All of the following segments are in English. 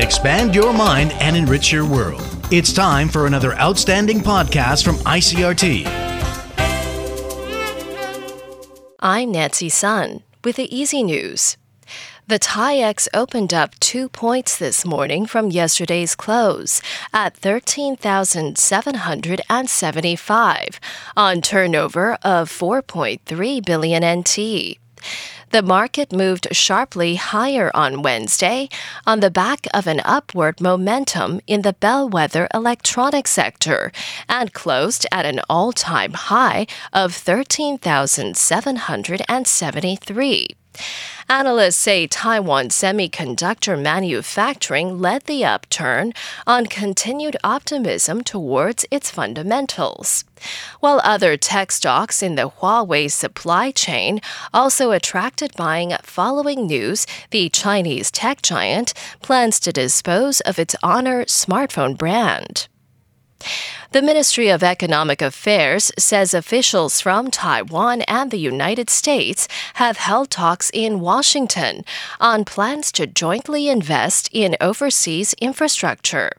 Expand your mind and enrich your world. It's time for another outstanding podcast from ICRT. I'm Nancy Sun with the Easy News. The TAIEX opened up two points this morning from yesterday's close at 13,775 on turnover of 4.3 billion NT. The market moved sharply higher on Wednesday on the back of an upward momentum in the bellwether electronics sector and closed at an all time high of 13,773. Analysts say Taiwan semiconductor manufacturing led the upturn on continued optimism towards its fundamentals. While other tech stocks in the Huawei supply chain also attracted buying following news the Chinese tech giant plans to dispose of its Honor smartphone brand. The Ministry of Economic Affairs says officials from Taiwan and the United States have held talks in Washington on plans to jointly invest in overseas infrastructure.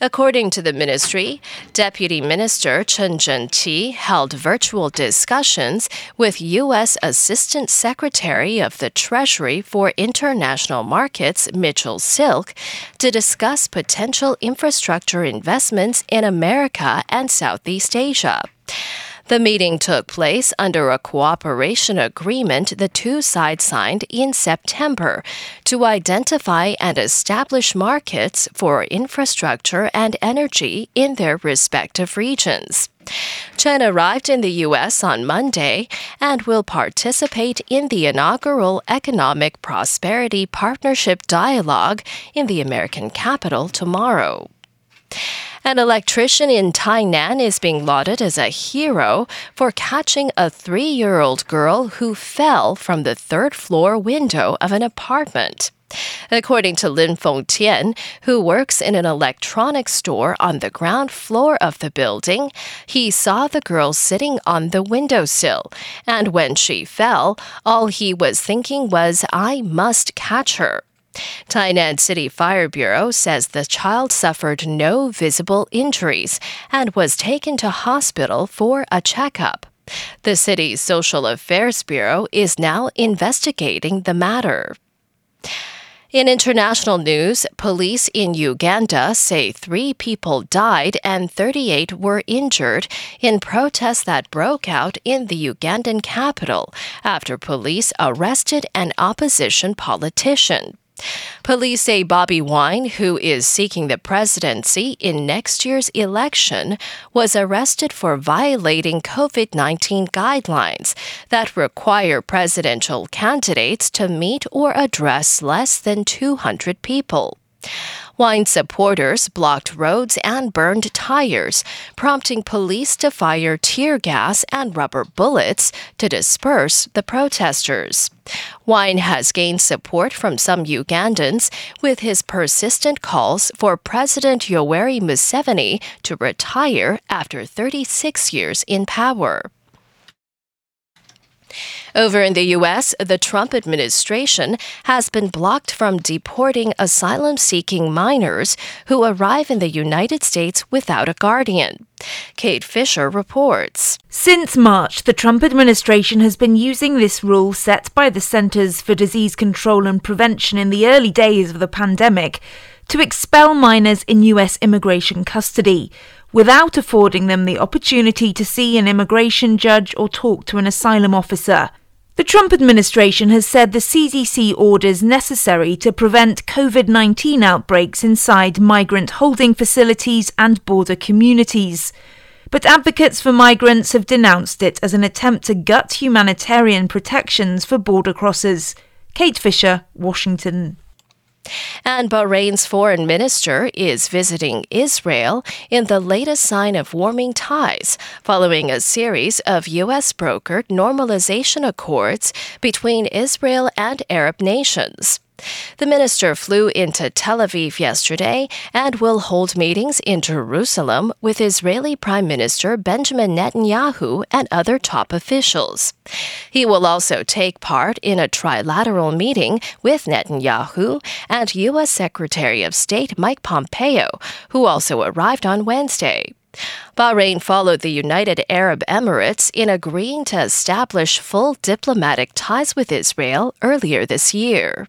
According to the ministry, Deputy Minister Chen Zhenqi held virtual discussions with U.S. Assistant Secretary of the Treasury for International Markets Mitchell Silk to discuss potential infrastructure investments in America and Southeast Asia. The meeting took place under a cooperation agreement the two sides signed in September to identify and establish markets for infrastructure and energy in their respective regions. Chen arrived in the U.S. on Monday and will participate in the inaugural Economic Prosperity Partnership Dialogue in the American capital tomorrow. An electrician in Tainan is being lauded as a hero for catching a three year old girl who fell from the third floor window of an apartment. According to Lin Fengtian, who works in an electronics store on the ground floor of the building, he saw the girl sitting on the windowsill, and when she fell, all he was thinking was, I must catch her. Tainan City Fire Bureau says the child suffered no visible injuries and was taken to hospital for a checkup. The city's Social Affairs Bureau is now investigating the matter. In international news, police in Uganda say three people died and 38 were injured in protests that broke out in the Ugandan capital after police arrested an opposition politician. Police say Bobby Wine, who is seeking the presidency in next year's election, was arrested for violating COVID 19 guidelines that require presidential candidates to meet or address less than 200 people. Wine supporters blocked roads and burned tires, prompting police to fire tear gas and rubber bullets to disperse the protesters. Wine has gained support from some Ugandans with his persistent calls for President Yoweri Museveni to retire after 36 years in power. Over in the U.S., the Trump administration has been blocked from deporting asylum seeking minors who arrive in the United States without a guardian. Kate Fisher reports. Since March, the Trump administration has been using this rule set by the Centers for Disease Control and Prevention in the early days of the pandemic to expel minors in U.S. immigration custody without affording them the opportunity to see an immigration judge or talk to an asylum officer. The Trump administration has said the CDC orders necessary to prevent COVID 19 outbreaks inside migrant holding facilities and border communities. But advocates for migrants have denounced it as an attempt to gut humanitarian protections for border crossers. Kate Fisher, Washington. And Bahrain's foreign minister is visiting Israel in the latest sign of warming ties following a series of U.S. brokered normalization accords between Israel and Arab nations. The minister flew into Tel Aviv yesterday and will hold meetings in Jerusalem with Israeli Prime Minister Benjamin Netanyahu and other top officials. He will also take part in a trilateral meeting with Netanyahu and U.S. Secretary of State Mike Pompeo, who also arrived on Wednesday. Bahrain followed the United Arab Emirates in agreeing to establish full diplomatic ties with Israel earlier this year.